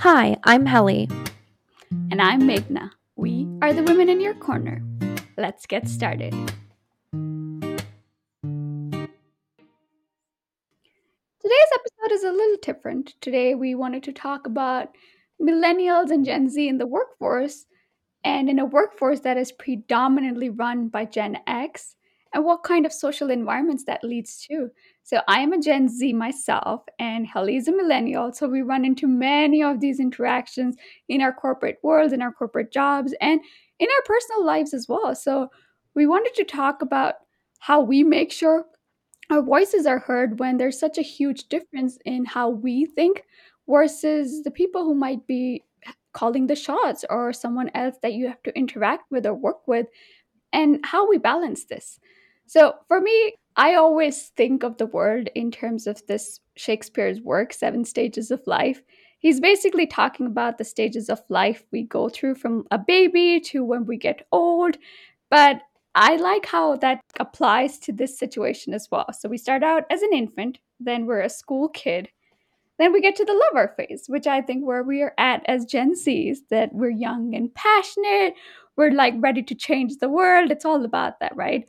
Hi, I'm Helly. And I'm Meghna. We are the women in your corner. Let's get started. Today's episode is a little different. Today, we wanted to talk about millennials and Gen Z in the workforce, and in a workforce that is predominantly run by Gen X, and what kind of social environments that leads to. So, I am a Gen Z myself, and Helly is a millennial. So, we run into many of these interactions in our corporate worlds, in our corporate jobs, and in our personal lives as well. So, we wanted to talk about how we make sure our voices are heard when there's such a huge difference in how we think versus the people who might be calling the shots or someone else that you have to interact with or work with and how we balance this. So for me, I always think of the world in terms of this Shakespeare's work, Seven Stages of Life. He's basically talking about the stages of life we go through from a baby to when we get old. But I like how that applies to this situation as well. So we start out as an infant, then we're a school kid, then we get to the lover phase, which I think where we are at as Gen Zs, that we're young and passionate, we're like ready to change the world. It's all about that, right?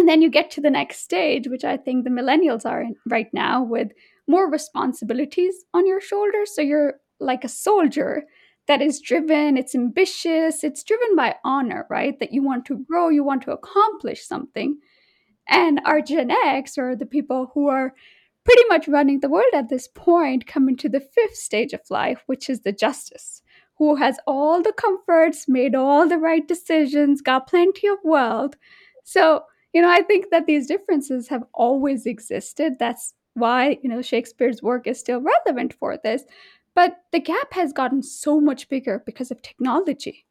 And then you get to the next stage, which I think the millennials are in right now with more responsibilities on your shoulders. So you're like a soldier that is driven, it's ambitious, it's driven by honor, right? That you want to grow, you want to accomplish something. And our Gen X, or the people who are pretty much running the world at this point, come into the fifth stage of life, which is the justice, who has all the comforts, made all the right decisions, got plenty of wealth. So, you know, I think that these differences have always existed. That's why, you know, Shakespeare's work is still relevant for this. But the gap has gotten so much bigger because of technology,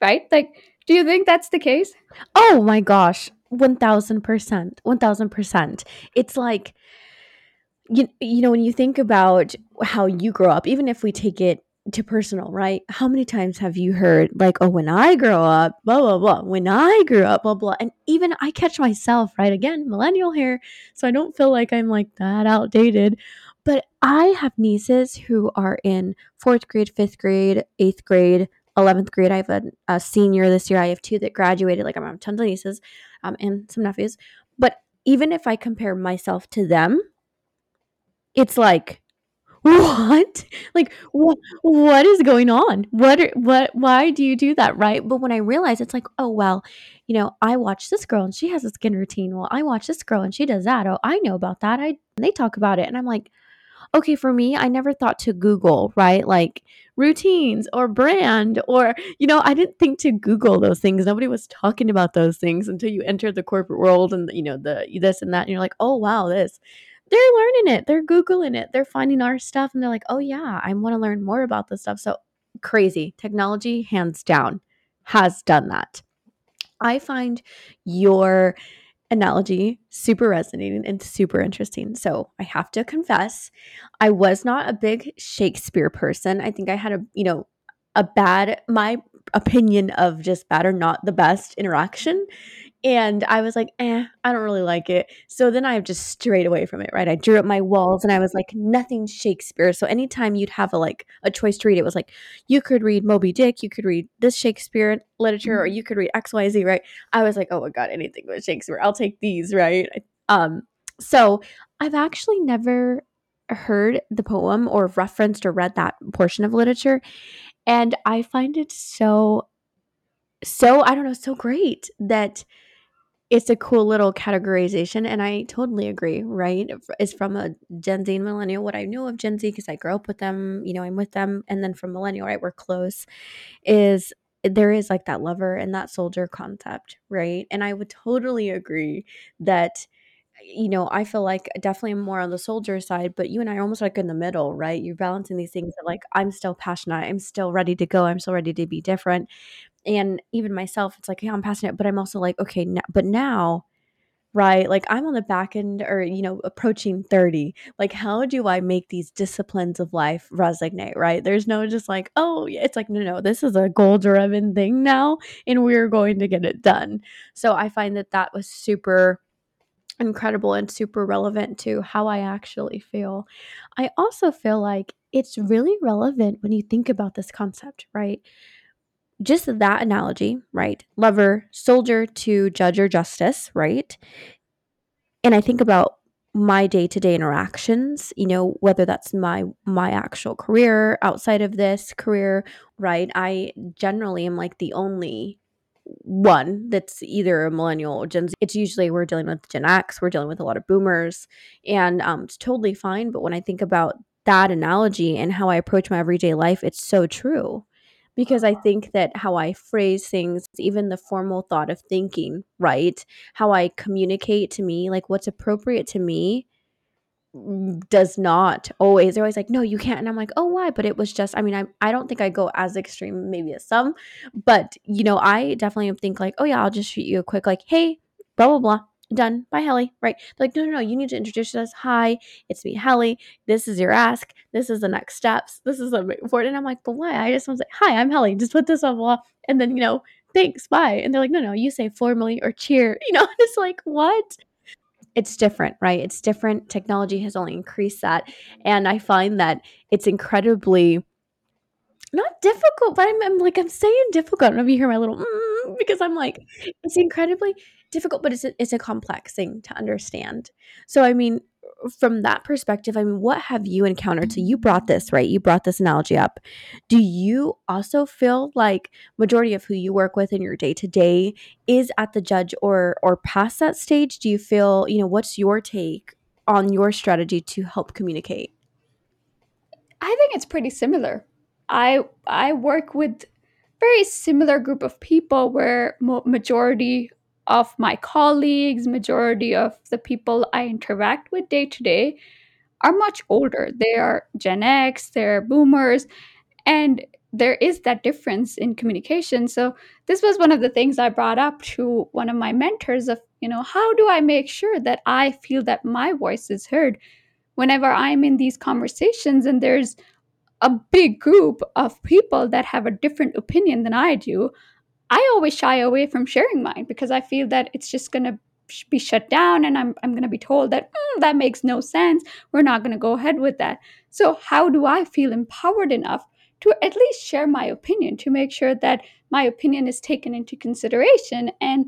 right? Like, do you think that's the case? Oh my gosh, 1000%. 1000%. It's like, you, you know, when you think about how you grow up, even if we take it to personal, right? How many times have you heard, like, oh, when I grow up, blah, blah, blah, when I grew up, blah, blah. And even I catch myself, right? Again, millennial here. So I don't feel like I'm like that outdated. But I have nieces who are in fourth grade, fifth grade, eighth grade, 11th grade. I have a, a senior this year. I have two that graduated. Like, I have tons of nieces um, and some nephews. But even if I compare myself to them, it's like, what? Like what what is going on? What are, what why do you do that right? But when i realize it's like oh well you know i watch this girl and she has a skin routine. Well i watch this girl and she does that. Oh i know about that. I they talk about it. And i'm like okay for me i never thought to google right? Like routines or brand or you know i didn't think to google those things. Nobody was talking about those things until you enter the corporate world and you know the this and that. And you're like oh wow this they're learning it. They're Googling it. They're finding our stuff and they're like, oh, yeah, I want to learn more about this stuff. So crazy. Technology, hands down, has done that. I find your analogy super resonating and super interesting. So I have to confess, I was not a big Shakespeare person. I think I had a, you know, a bad, my opinion of just bad or not the best interaction and I was like, eh, I don't really like it. So then I just strayed away from it, right? I drew up my walls and I was like, nothing Shakespeare. So anytime you'd have a like a choice to read, it was like you could read Moby Dick, you could read this Shakespeare literature, or mm-hmm. you could read XYZ, right? I was like, oh my God, anything with Shakespeare. I'll take these, right? Um, so I've actually never heard the poem or referenced or read that portion of literature. And I find it so so I don't know, so great that it's a cool little categorization and i totally agree right? Is from a gen z and millennial what i know of gen z because i grew up with them you know i'm with them and then from millennial right we're close is there is like that lover and that soldier concept right? And i would totally agree that you know i feel like definitely more on the soldier side but you and i are almost like in the middle right? You're balancing these things that like i'm still passionate i'm still ready to go i'm still ready to be different and even myself it's like yeah i'm passing it but i'm also like okay n- but now right like i'm on the back end or you know approaching 30 like how do i make these disciplines of life resonate right? There's no just like oh it's like no no this is a goal driven thing now and we're going to get it done. So i find that that was super incredible and super relevant to how i actually feel. I also feel like it's really relevant when you think about this concept, right? Just that analogy, right? Lover, soldier to judge or justice, right? And I think about my day-to-day interactions, you know, whether that's my my actual career outside of this career, right? I generally am like the only one that's either a millennial or Gen Z. It's usually we're dealing with Gen X, we're dealing with a lot of boomers, and um, it's totally fine. But when I think about that analogy and how I approach my everyday life, it's so true because I think that how I phrase things, even the formal thought of thinking, right? How I communicate to me, like what's appropriate to me, mm, does not always they're always like no you can't and i'm like oh why but it was just i mean i, I don't think i go as extreme maybe as some but you know i definitely think like oh yeah i'll just shoot you a quick like hey blah blah blah done by Helly, right? They're like, no, no, no, you need to introduce us. Hi, it's me, Helly. This is your ask. This is the next steps. This is important. And I'm like, but why? I just want to say, hi, I'm Helly. Just put this on blah. And then, you know, thanks, bye. And they're like, no, no, you say formally or cheer. You know, it's like, what? it's different, right? It's different. Technology has only increased that. And I find that it's incredibly not difficult, but I'm, I'm like, I'm saying difficult. I don't know if you hear my little mm, because I'm like, it's incredibly difficult, but it's a, it's a complex thing to understand. So, I mean, from that perspective, I mean, what have you encountered? So you brought this, right? You brought this analogy up. Do you also feel like majority of who you work with in your day to day is at the judge or or past that stage? Do you feel, you know, what's your take on your strategy to help communicate? I think it's pretty similar. I I work with very similar group of people where majority of my colleagues, majority of the people I interact with day to day are much older. They are Gen X, they're boomers, and there is that difference in communication. So this was one of the things I brought up to one of my mentors of, you know, how do I make sure that I feel that my voice is heard whenever I'm in these conversations and there's a big group of people that have a different opinion than I do, I always shy away from sharing mine because I feel that it's just going to be shut down and I'm, I'm going to be told that mm, that makes no sense. We're not going to go ahead with that. So, how do I feel empowered enough to at least share my opinion to make sure that my opinion is taken into consideration? And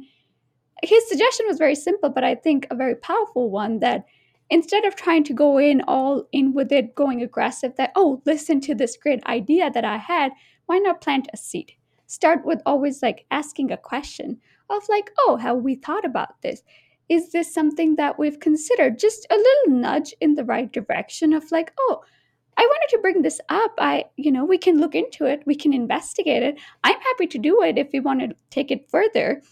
his suggestion was very simple, but I think a very powerful one that instead of trying to go in all in with it, going aggressive, that, oh, listen to this great idea that I had, why not plant a seed? Start with always like asking a question of, like, oh, have we thought about this? Is this something that we've considered? Just a little nudge in the right direction of, like, oh, I wanted to bring this up. I, you know, we can look into it, we can investigate it. I'm happy to do it if we want to take it further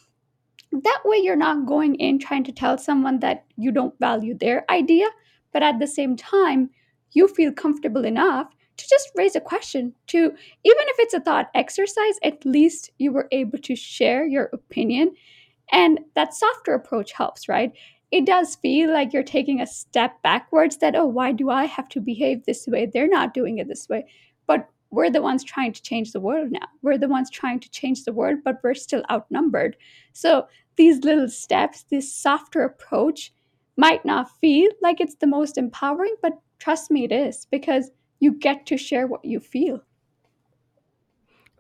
that way you're not going in trying to tell someone that you don't value their idea but at the same time you feel comfortable enough to just raise a question to even if it's a thought exercise at least you were able to share your opinion. And that softer approach helps right? It does feel like you're taking a step backwards that oh why do i have to behave this way? They're not doing it this way. But we're the ones trying to change the world now. We're the ones trying to change the world but we're still outnumbered. So these little steps, this softer approach might not feel like it's the most empowering, but trust me, it is because you get to share what you feel.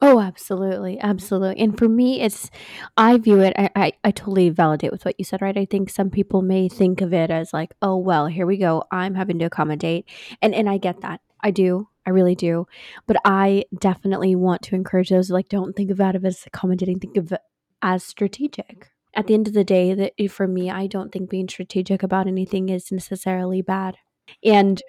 Oh, absolutely. Absolutely. And for me, it's, I view it, I, I, I totally validate with what you said, right? I think some people may think of it as like, oh, well, here we go. I'm having to accommodate. And, and I get that. I do. I really do. But I definitely want to encourage those like, don't think about it as accommodating, think of it as strategic, at the end of the day that for me i don't think being strategic about anything is necessarily bad and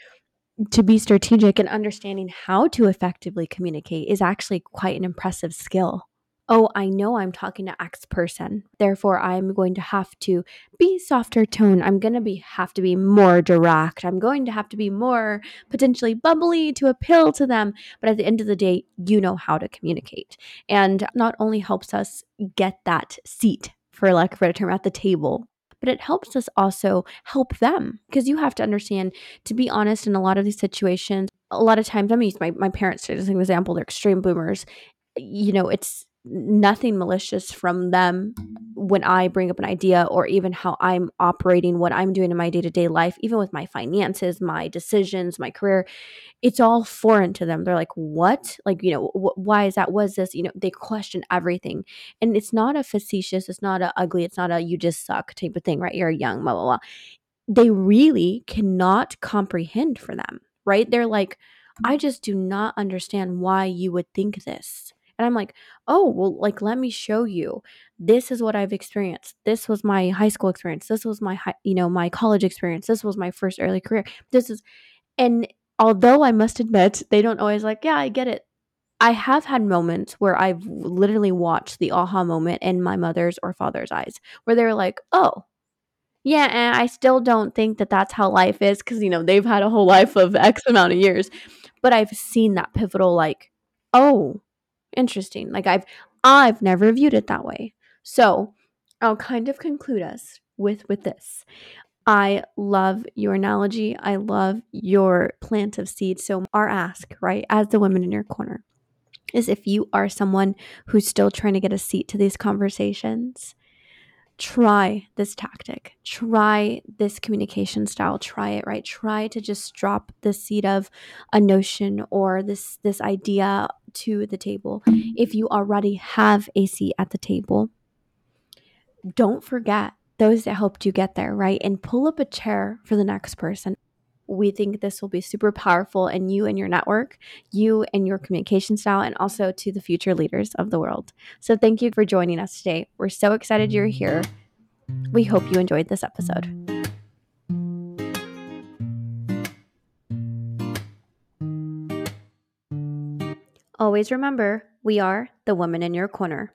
to be strategic and understanding how to effectively communicate is actually quite an impressive skill. Oh i know i'm talking to x person. Therefore i'm going to have to be softer tone. I'm going to be have to be more direct. I'm going to have to be more potentially bubbly to appeal to them. But at the end of the day you know how to communicate. And not only helps us get that seat for lack of a better term, at the table. But it helps us also help them because you have to understand, to be honest, in a lot of these situations, a lot of times, I'm using my, my parents as an example, they're extreme boomers. You know, it's nothing malicious from them when I bring up an idea or even how I'm operating, what I'm doing in my day to day life, even with my finances, my decisions, my career, it's all foreign to them. They're like, what? Like, you know, wh- why is that? Was this? You know, they question everything. And it's not a facetious, it's not a ugly, it's not a you just suck type of thing, right? You're young, blah, blah, blah. They really cannot comprehend for them, right? They're like, I just do not understand why you would think this. And I'm like, oh, well, like, let me show you. This is what I've experienced. This was my high school experience. This was my, high, you know, my college experience. This was my first early career. This is, and although I must admit, they don't always like, yeah, I get it. I have had moments where I've literally watched the aha moment in my mother's or father's eyes, where they're like, oh, yeah, and I still don't think that that's how life is because, you know, they've had a whole life of X amount of years. But I've seen that pivotal, like, oh, interesting. Like, I've, I've never viewed it that way. So I'll kind of conclude us with, with this. I love your analogy. I love your plant of seed. So, our ask, right, as the women in your corner, is if you are someone who's still trying to get a seat to these conversations, try this tactic. Try this communication style. Try it, right? Try to just drop the seed of a notion or this this idea to the table. If you already have a seat at the table, don't forget those that helped you get there, right? And pull up a chair for the next person. We think this will be super powerful in you and your network, you and your communication style, and also to the future leaders of the world. So, thank you for joining us today. We're so excited you're here. We hope you enjoyed this episode. Always remember, we are the woman in your corner.